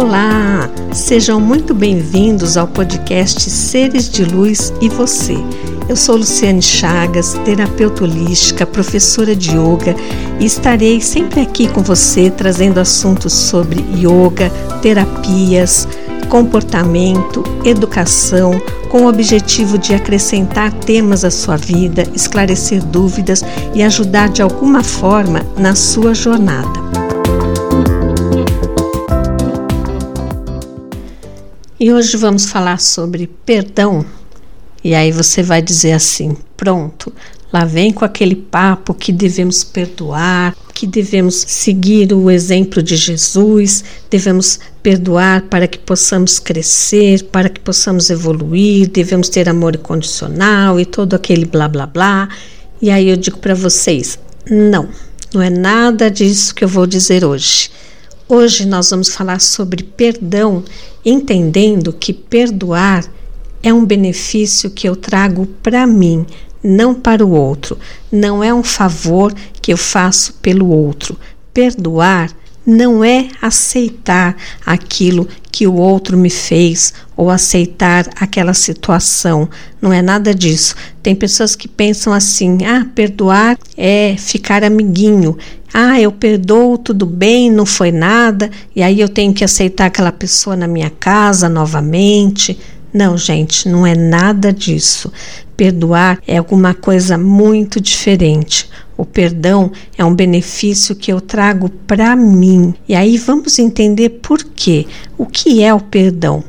Olá! Sejam muito bem-vindos ao podcast Seres de Luz e Você. Eu sou Luciane Chagas, terapeuta holística, professora de yoga e estarei sempre aqui com você trazendo assuntos sobre yoga, terapias, comportamento, educação, com o objetivo de acrescentar temas à sua vida, esclarecer dúvidas e ajudar de alguma forma na sua jornada. E hoje vamos falar sobre perdão. E aí você vai dizer assim: pronto, lá vem com aquele papo que devemos perdoar, que devemos seguir o exemplo de Jesus, devemos perdoar para que possamos crescer, para que possamos evoluir, devemos ter amor incondicional e todo aquele blá blá blá. E aí eu digo para vocês: não, não é nada disso que eu vou dizer hoje. Hoje nós vamos falar sobre perdão, entendendo que perdoar é um benefício que eu trago para mim, não para o outro. Não é um favor que eu faço pelo outro. Perdoar não é aceitar aquilo que o outro me fez ou aceitar aquela situação. Não é nada disso. Tem pessoas que pensam assim: ah, perdoar é ficar amiguinho. Ah, eu perdoo, tudo bem, não foi nada, e aí eu tenho que aceitar aquela pessoa na minha casa novamente. Não, gente, não é nada disso. Perdoar é alguma coisa muito diferente. O perdão é um benefício que eu trago para mim. E aí vamos entender por quê. O que é o perdão?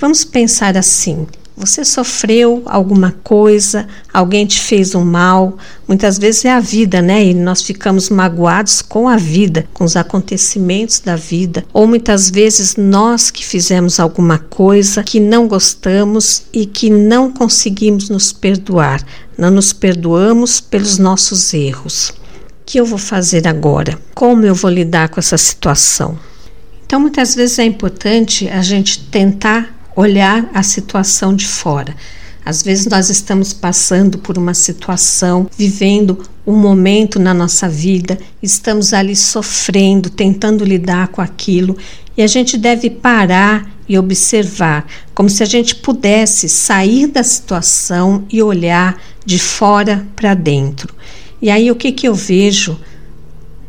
Vamos pensar assim: você sofreu alguma coisa, alguém te fez um mal. Muitas vezes é a vida, né? E nós ficamos magoados com a vida, com os acontecimentos da vida. Ou muitas vezes nós que fizemos alguma coisa que não gostamos e que não conseguimos nos perdoar. Não nos perdoamos pelos nossos erros. O que eu vou fazer agora? Como eu vou lidar com essa situação? Então, muitas vezes é importante a gente tentar olhar a situação de fora. Às vezes nós estamos passando por uma situação, vivendo um momento na nossa vida, estamos ali sofrendo, tentando lidar com aquilo, e a gente deve parar e observar, como se a gente pudesse sair da situação e olhar de fora para dentro. E aí o que, que eu vejo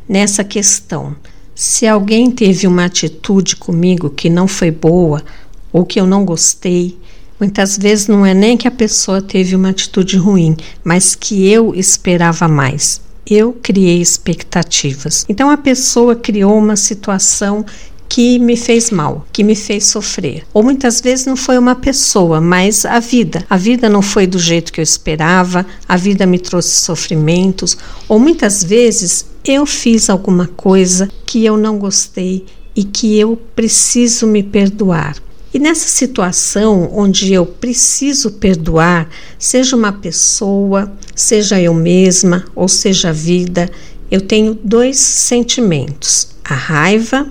nessa questão? Se alguém teve uma atitude comigo que não foi boa, ou que eu não gostei. Muitas vezes não é nem que a pessoa teve uma atitude ruim, mas que eu esperava mais. Eu criei expectativas. Então a pessoa criou uma situação que me fez mal, que me fez sofrer. Ou muitas vezes não foi uma pessoa, mas a vida. A vida não foi do jeito que eu esperava, a vida me trouxe sofrimentos, ou muitas vezes eu fiz alguma coisa que eu não gostei e que eu preciso me perdoar. E nessa situação onde eu preciso perdoar, seja uma pessoa, seja eu mesma, ou seja a vida, eu tenho dois sentimentos: a raiva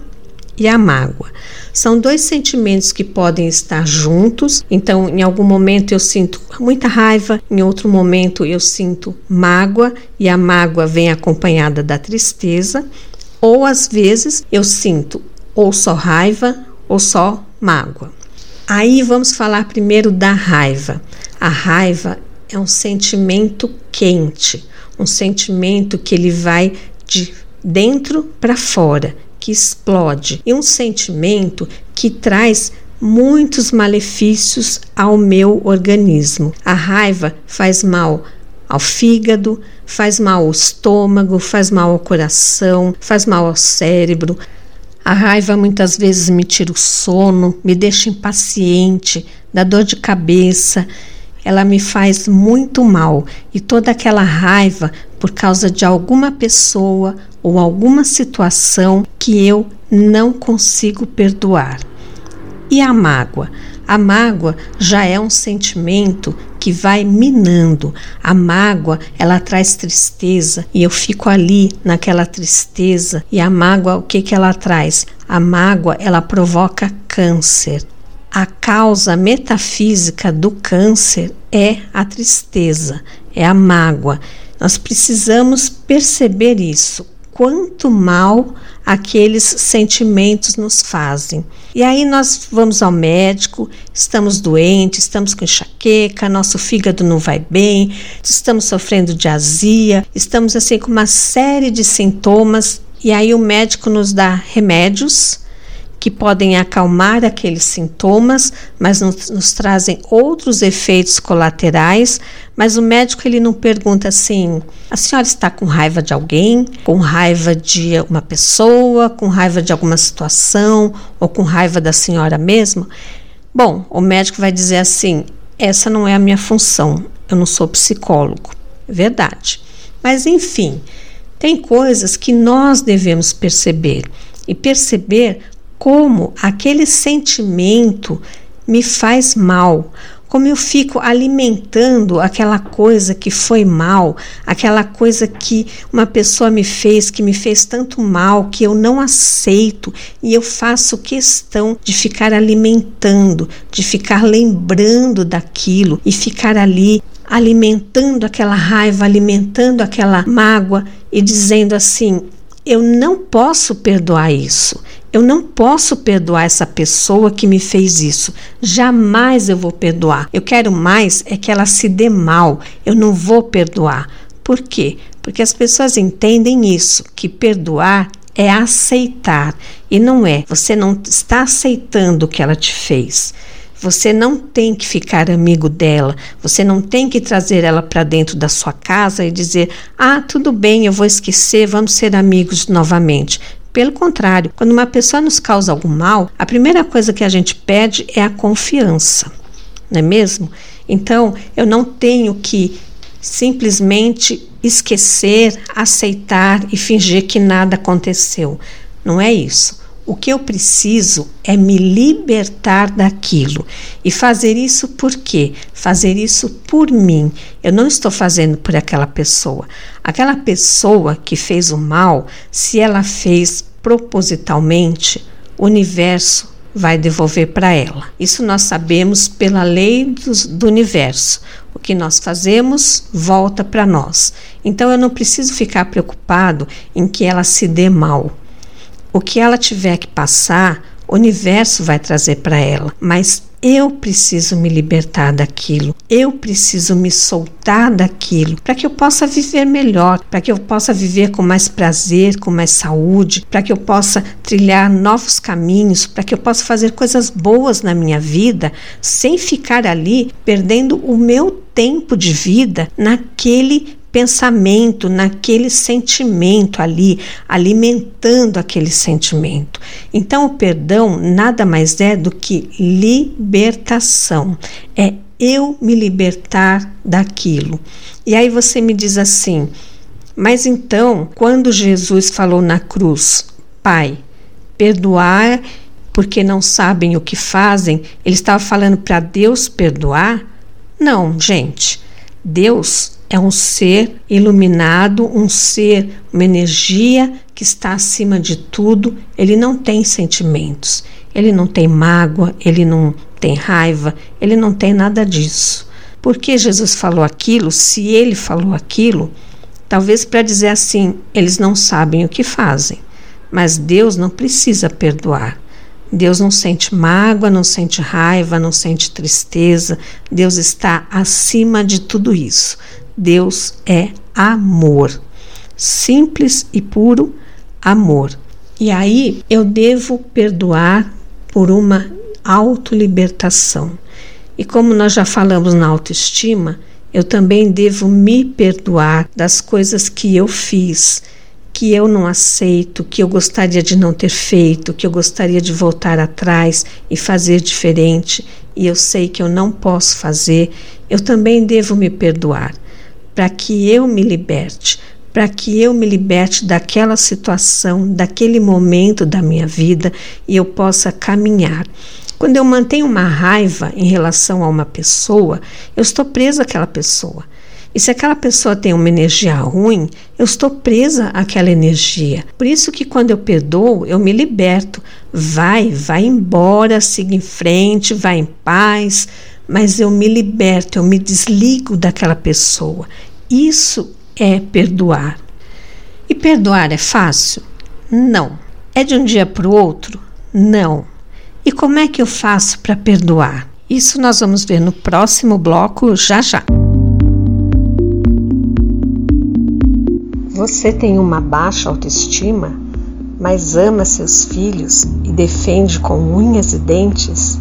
e a mágoa. São dois sentimentos que podem estar juntos, então em algum momento eu sinto muita raiva, em outro momento eu sinto mágoa e a mágoa vem acompanhada da tristeza, ou às vezes eu sinto ou só raiva ou só mágoa. Aí vamos falar primeiro da raiva. A raiva é um sentimento quente, um sentimento que ele vai de dentro para fora, que explode, e um sentimento que traz muitos malefícios ao meu organismo. A raiva faz mal ao fígado, faz mal ao estômago, faz mal ao coração, faz mal ao cérebro. A raiva muitas vezes me tira o sono, me deixa impaciente, dá dor de cabeça. Ela me faz muito mal e toda aquela raiva por causa de alguma pessoa ou alguma situação que eu não consigo perdoar. E a mágoa? A mágoa já é um sentimento que vai minando. A mágoa, ela traz tristeza e eu fico ali naquela tristeza. E a mágoa, o que que ela traz? A mágoa, ela provoca câncer. A causa metafísica do câncer é a tristeza, é a mágoa. Nós precisamos perceber isso quanto mal aqueles sentimentos nos fazem. E aí nós vamos ao médico, estamos doentes, estamos com enxaqueca, nosso fígado não vai bem, estamos sofrendo de azia, estamos assim com uma série de sintomas e aí o médico nos dá remédios que podem acalmar aqueles sintomas, mas nos, nos, trazem outros efeitos colaterais. Mas o médico ele não pergunta assim: a senhora está com raiva de alguém, com raiva de uma pessoa, com raiva de alguma situação ou com raiva da senhora mesma? Bom, o médico vai dizer assim: essa não é a minha função, eu não sou psicólogo. Verdade. Mas enfim, tem coisas que nós devemos perceber e perceber como aquele sentimento me faz mal, como eu fico alimentando aquela coisa que foi mal, aquela coisa que uma pessoa me fez, que me fez tanto mal, que eu não aceito e eu faço questão de ficar alimentando, de ficar lembrando daquilo e ficar ali alimentando aquela raiva, alimentando aquela mágoa e dizendo assim: eu não posso perdoar isso. Eu não posso perdoar essa pessoa que me fez isso. Jamais eu vou perdoar. Eu quero mais é que ela se dê mal. Eu não vou perdoar. Por quê? Porque as pessoas entendem isso, que perdoar é aceitar e não é. Você não está aceitando o que ela te fez. Você não tem que ficar amigo dela, você não tem que trazer ela para dentro da sua casa e dizer: ah, tudo bem, eu vou esquecer, vamos ser amigos novamente. Pelo contrário, quando uma pessoa nos causa algum mal, a primeira coisa que a gente pede é a confiança, não é mesmo? Então, eu não tenho que simplesmente esquecer, aceitar e fingir que nada aconteceu. Não é isso. O que eu preciso é me libertar daquilo. E fazer isso por quê? Fazer isso por mim. Eu não estou fazendo por aquela pessoa. Aquela pessoa que fez o mal, se ela fez propositalmente, o universo vai devolver para ela. Isso nós sabemos pela lei do, do universo. O que nós fazemos volta para nós. Então eu não preciso ficar preocupado em que ela se dê mal. O que ela tiver que passar, o universo vai trazer para ela, mas eu preciso me libertar daquilo, eu preciso me soltar daquilo para que eu possa viver melhor, para que eu possa viver com mais prazer, com mais saúde, para que eu possa trilhar novos caminhos, para que eu possa fazer coisas boas na minha vida sem ficar ali perdendo o meu tempo de vida naquele pensamento, naquele sentimento ali, alimentando aquele sentimento. Então, o perdão nada mais é do que libertação. É eu me libertar daquilo. E aí você me diz assim: mas então, quando Jesus falou na cruz, Pai, perdoar porque não sabem o que fazem, ele estava falando para Deus perdoar? Não, gente. Deus é um ser iluminado, um ser, uma energia que está acima de tudo. Ele não tem sentimentos, ele não tem mágoa, ele não tem raiva, ele não tem nada disso. Por que Jesus falou aquilo? Se ele falou aquilo, talvez para dizer assim: eles não sabem o que fazem. Mas Deus não precisa perdoar. Deus não sente mágoa, não sente raiva, não sente tristeza. Deus está acima de tudo isso. Deus é amor. Simples e puro amor. E aí eu devo perdoar por uma autolibertação. E como nós já falamos na autoestima, eu também devo me perdoar das coisas que eu fiz, que eu não aceito, que eu gostaria de não ter feito, que eu gostaria de voltar atrás e fazer diferente, e eu sei que eu não posso fazer, eu também devo me perdoar para que eu me liberte, para que eu me liberte daquela situação, daquele momento da minha vida e eu possa caminhar. Quando eu mantenho uma raiva em relação a uma pessoa, eu estou presa àquela pessoa. E se aquela pessoa tem uma energia ruim, eu estou presa àquela energia. Por isso que quando eu perdoo, eu me liberto. Vai, vai embora, siga em frente, vai em paz, mas eu me liberto, eu me desligo daquela pessoa. Isso é perdoar. E perdoar é fácil? Não. É de um dia para o outro? Não. E como é que eu faço para perdoar? Isso nós vamos ver no próximo bloco já já. Você tem uma baixa autoestima, mas ama seus filhos e defende com unhas e dentes?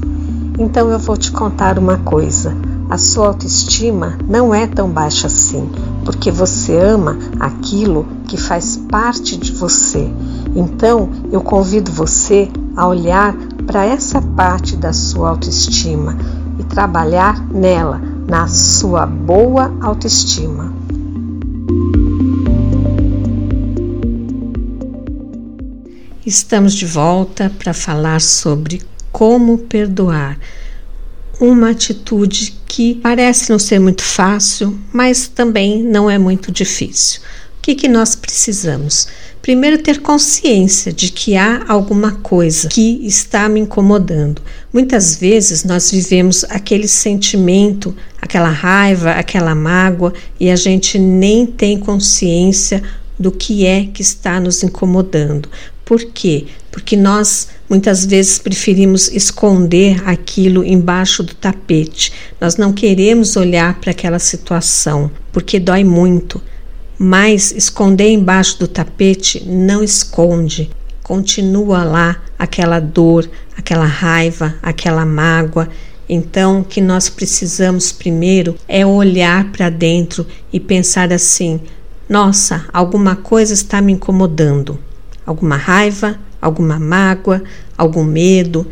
Então eu vou te contar uma coisa: a sua autoestima não é tão baixa assim, porque você ama aquilo que faz parte de você. Então eu convido você a olhar para essa parte da sua autoestima e trabalhar nela, na sua boa autoestima. Estamos de volta para falar sobre como perdoar. Uma atitude que parece não ser muito fácil, mas também não é muito difícil. O que, que nós precisamos? Primeiro, ter consciência de que há alguma coisa que está me incomodando. Muitas vezes nós vivemos aquele sentimento, aquela raiva, aquela mágoa e a gente nem tem consciência do que é que está nos incomodando. Por quê? Porque nós muitas vezes preferimos esconder aquilo embaixo do tapete. Nós não queremos olhar para aquela situação, porque dói muito. Mas esconder embaixo do tapete não esconde. Continua lá aquela dor, aquela raiva, aquela mágoa. Então, o que nós precisamos primeiro é olhar para dentro e pensar assim: nossa, alguma coisa está me incomodando. Alguma raiva, alguma mágoa, algum medo.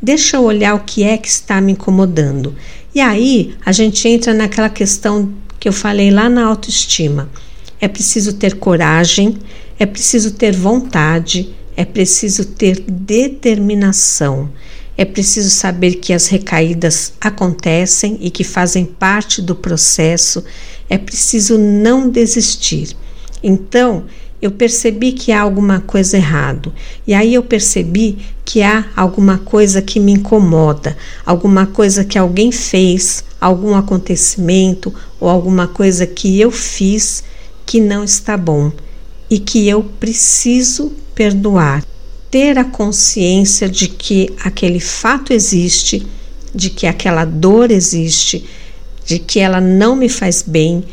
Deixa eu olhar o que é que está me incomodando. E aí a gente entra naquela questão que eu falei lá na autoestima. É preciso ter coragem, é preciso ter vontade, é preciso ter determinação. É preciso saber que as recaídas acontecem e que fazem parte do processo. É preciso não desistir. Então, eu percebi que há alguma coisa errado. E aí eu percebi que há alguma coisa que me incomoda, alguma coisa que alguém fez, algum acontecimento ou alguma coisa que eu fiz que não está bom e que eu preciso perdoar. Ter a consciência de que aquele fato existe, de que aquela dor existe, de que ela não me faz bem,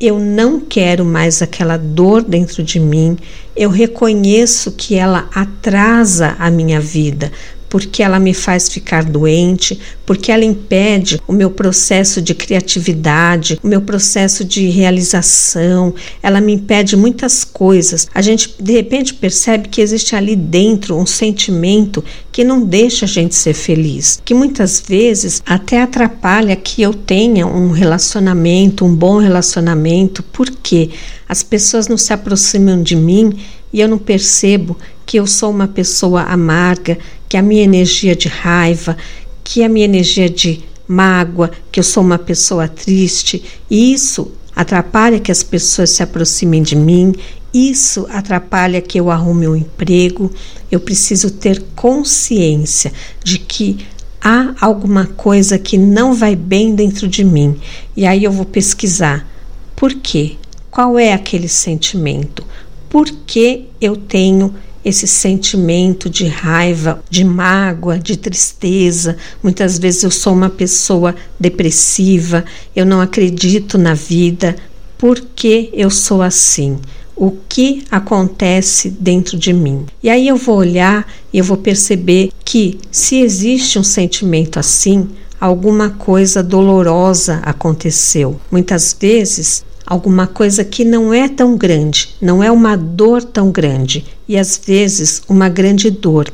eu não quero mais aquela dor dentro de mim, eu reconheço que ela atrasa a minha vida, porque ela me faz ficar doente, porque ela impede o meu processo de criatividade, o meu processo de realização, ela me impede muitas coisas. A gente de repente percebe que existe ali dentro um sentimento que não deixa a gente ser feliz, que muitas vezes até atrapalha que eu tenha um relacionamento, um bom relacionamento, porque as pessoas não se aproximam de mim e eu não percebo que eu sou uma pessoa amarga, que a minha energia de raiva, que a minha energia de mágoa, que eu sou uma pessoa triste, e isso atrapalha que as pessoas se aproximem de mim, isso atrapalha que eu arrume um emprego. Eu preciso ter consciência de que há alguma coisa que não vai bem dentro de mim. E aí eu vou pesquisar. Por quê? Qual é aquele sentimento? Por que eu tenho esse sentimento de raiva, de mágoa, de tristeza. Muitas vezes eu sou uma pessoa depressiva, eu não acredito na vida. Por que eu sou assim? O que acontece dentro de mim? E aí eu vou olhar e eu vou perceber que se existe um sentimento assim, alguma coisa dolorosa aconteceu. Muitas vezes alguma coisa que não é tão grande, não é uma dor tão grande, e às vezes uma grande dor.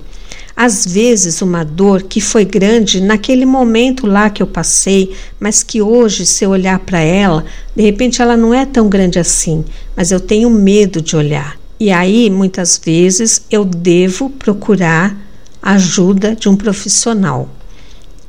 Às vezes uma dor que foi grande naquele momento lá que eu passei, mas que hoje, se eu olhar para ela, de repente ela não é tão grande assim, mas eu tenho medo de olhar. E aí, muitas vezes, eu devo procurar ajuda de um profissional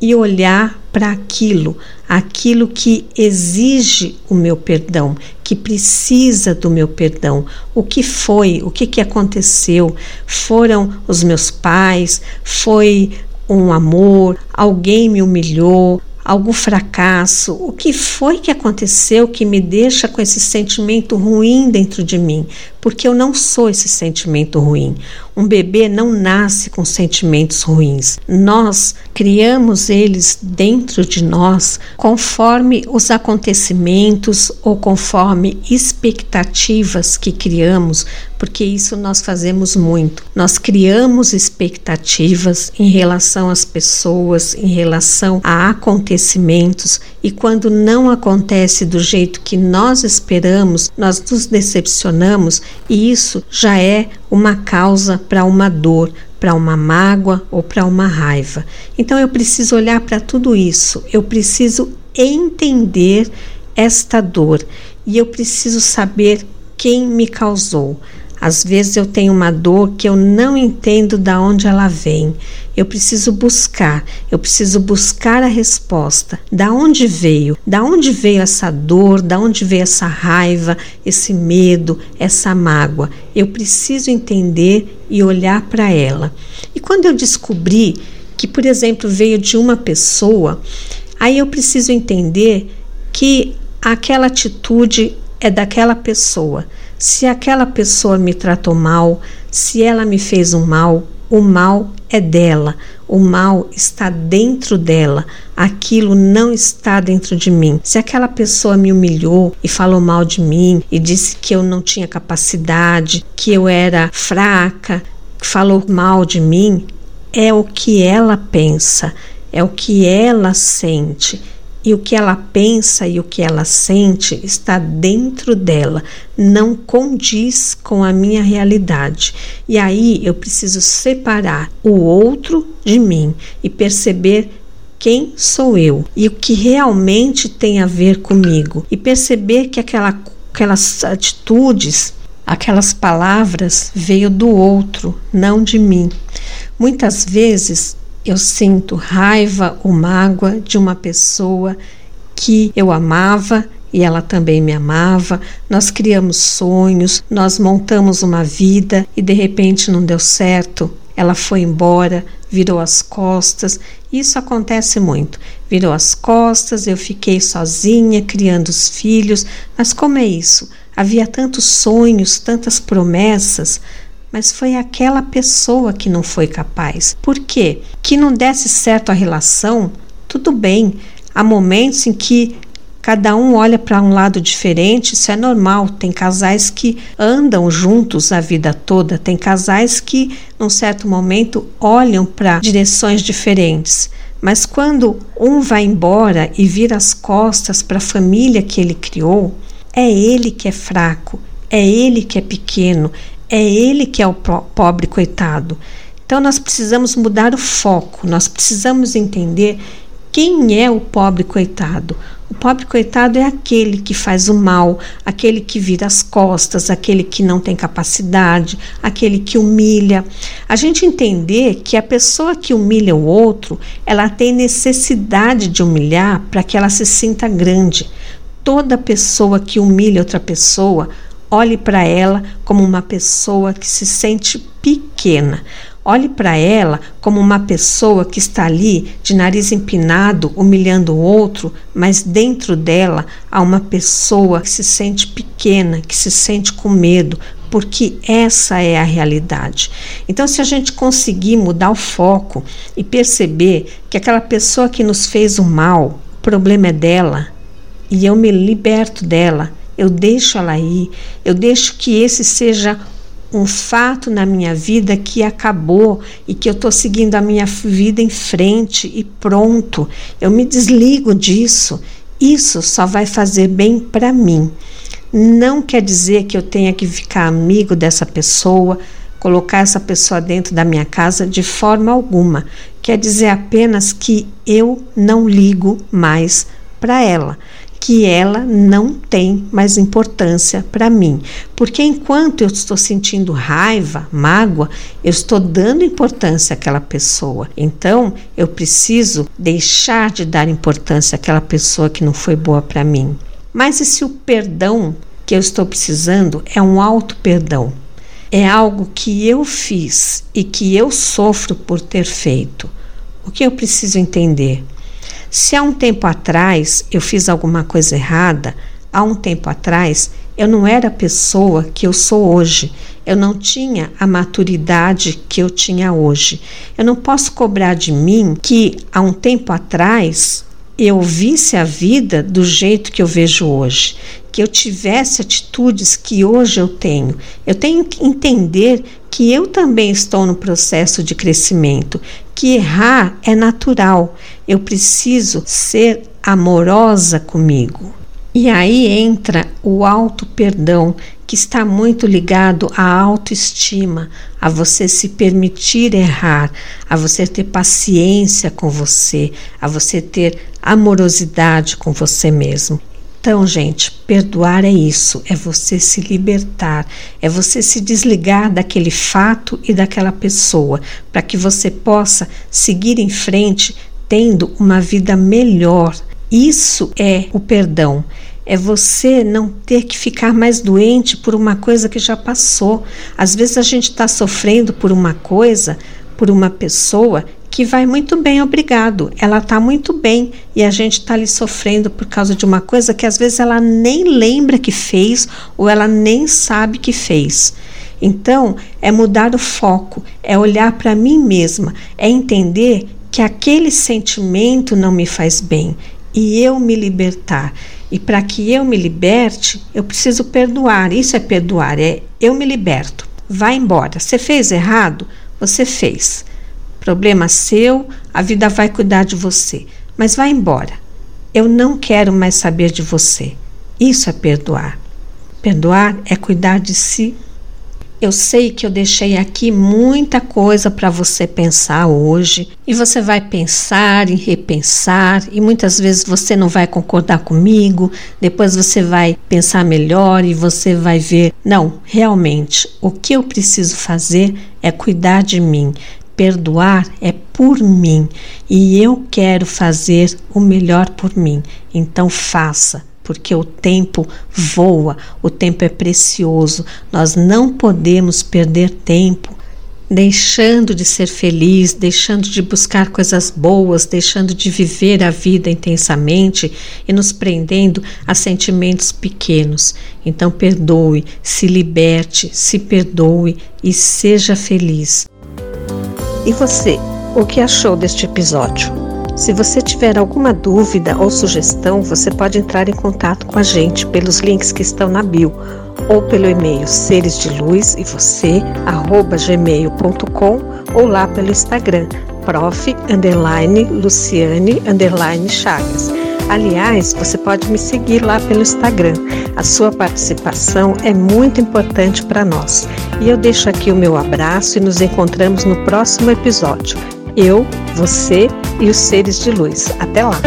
e olhar para aquilo, aquilo que exige o meu perdão, que precisa do meu perdão. O que foi? O que, que aconteceu? Foram os meus pais? Foi um amor? Alguém me humilhou? algum fracasso, o que foi que aconteceu que me deixa com esse sentimento ruim dentro de mim? Porque eu não sou esse sentimento ruim. Um bebê não nasce com sentimentos ruins. Nós criamos eles dentro de nós conforme os acontecimentos ou conforme expectativas que criamos, porque isso nós fazemos muito. Nós criamos expectativas em relação às pessoas, em relação a acontecimentos, e quando não acontece do jeito que nós esperamos, nós nos decepcionamos, e isso já é uma causa para uma dor, para uma mágoa ou para uma raiva. Então eu preciso olhar para tudo isso, eu preciso entender esta dor e eu preciso saber quem me causou. Às vezes eu tenho uma dor que eu não entendo de onde ela vem. Eu preciso buscar, eu preciso buscar a resposta. Da onde veio? Da onde veio essa dor? Da onde veio essa raiva, esse medo, essa mágoa? Eu preciso entender e olhar para ela. E quando eu descobri que, por exemplo, veio de uma pessoa, aí eu preciso entender que aquela atitude é daquela pessoa. Se aquela pessoa me tratou mal, se ela me fez um mal, o mal é dela, o mal está dentro dela, aquilo não está dentro de mim. Se aquela pessoa me humilhou e falou mal de mim e disse que eu não tinha capacidade, que eu era fraca, falou mal de mim, é o que ela pensa, é o que ela sente e o que ela pensa e o que ela sente está dentro dela, não condiz com a minha realidade. E aí eu preciso separar o outro de mim e perceber quem sou eu e o que realmente tem a ver comigo e perceber que aquela, aquelas atitudes, aquelas palavras veio do outro, não de mim. Muitas vezes eu sinto raiva ou mágoa de uma pessoa que eu amava e ela também me amava. Nós criamos sonhos, nós montamos uma vida e de repente não deu certo. Ela foi embora, virou as costas. Isso acontece muito. Virou as costas, eu fiquei sozinha criando os filhos. Mas como é isso? Havia tantos sonhos, tantas promessas, mas foi aquela pessoa que não foi capaz. Por quê? Que não desse certo a relação, tudo bem. Há momentos em que cada um olha para um lado diferente, isso é normal. Tem casais que andam juntos a vida toda, tem casais que, num certo momento, olham para direções diferentes. Mas quando um vai embora e vira as costas para a família que ele criou, é ele que é fraco, é ele que é pequeno, é ele que é o pobre coitado. Então nós precisamos mudar o foco, nós precisamos entender quem é o pobre coitado. O pobre coitado é aquele que faz o mal, aquele que vira as costas, aquele que não tem capacidade, aquele que humilha. A gente entender que a pessoa que humilha o outro, ela tem necessidade de humilhar para que ela se sinta grande. Toda pessoa que humilha outra pessoa, Olhe para ela como uma pessoa que se sente pequena. Olhe para ela como uma pessoa que está ali de nariz empinado, humilhando o outro, mas dentro dela há uma pessoa que se sente pequena, que se sente com medo, porque essa é a realidade. Então, se a gente conseguir mudar o foco e perceber que aquela pessoa que nos fez o mal, o problema é dela, e eu me liberto dela eu deixo ela ir, eu deixo que esse seja um fato na minha vida que acabou e que eu estou seguindo a minha vida em frente e pronto. Eu me desligo disso. Isso só vai fazer bem para mim. Não quer dizer que eu tenha que ficar amigo dessa pessoa, colocar essa pessoa dentro da minha casa de forma alguma. Quer dizer apenas que eu não ligo mais para ela que ela não tem mais importância para mim. Porque enquanto eu estou sentindo raiva, mágoa, eu estou dando importância àquela pessoa. Então, eu preciso deixar de dar importância àquela pessoa que não foi boa para mim. Mas e se o perdão que eu estou precisando é um auto perdão? É algo que eu fiz e que eu sofro por ter feito. O que eu preciso entender? Se há um tempo atrás eu fiz alguma coisa errada, há um tempo atrás eu não era a pessoa que eu sou hoje. Eu não tinha a maturidade que eu tinha hoje. Eu não posso cobrar de mim que há um tempo atrás eu visse a vida do jeito que eu vejo hoje, que eu tivesse atitudes que hoje eu tenho. Eu tenho que entender que eu também estou no processo de crescimento, que errar é natural. Eu preciso ser amorosa comigo. E aí entra o auto perdão, que está muito ligado à autoestima, a você se permitir errar, a você ter paciência com você, a você ter amorosidade com você mesmo. Então, gente, perdoar é isso, é você se libertar, é você se desligar daquele fato e daquela pessoa, para que você possa seguir em frente tendo uma vida melhor. Isso é o perdão é você não ter que ficar mais doente por uma coisa que já passou. Às vezes a gente está sofrendo por uma coisa, por uma pessoa que vai muito bem, obrigado. Ela está muito bem e a gente está ali sofrendo por causa de uma coisa que às vezes ela nem lembra que fez ou ela nem sabe que fez. Então, é mudar o foco, é olhar para mim mesma, é entender que aquele sentimento não me faz bem e eu me libertar. E para que eu me liberte, eu preciso perdoar. Isso é perdoar, é eu me liberto. Vai embora. Você fez errado? Você fez. Problema seu, a vida vai cuidar de você. Mas vai embora. Eu não quero mais saber de você. Isso é perdoar. Perdoar é cuidar de si eu sei que eu deixei aqui muita coisa para você pensar hoje, e você vai pensar e repensar, e muitas vezes você não vai concordar comigo, depois você vai pensar melhor e você vai ver: não, realmente, o que eu preciso fazer é cuidar de mim. Perdoar é por mim e eu quero fazer o melhor por mim. Então faça porque o tempo voa, o tempo é precioso. Nós não podemos perder tempo deixando de ser feliz, deixando de buscar coisas boas, deixando de viver a vida intensamente e nos prendendo a sentimentos pequenos. Então, perdoe, se liberte, se perdoe e seja feliz. E você, o que achou deste episódio? Se você tiver alguma dúvida ou sugestão, você pode entrar em contato com a gente pelos links que estão na bio ou pelo e-mail seres de luz e você gmail.com ou lá pelo Instagram prof underline Luciane underline Chagas. Aliás, você pode me seguir lá pelo Instagram. A sua participação é muito importante para nós. E eu deixo aqui o meu abraço e nos encontramos no próximo episódio eu, você e os seres de luz. Até lá!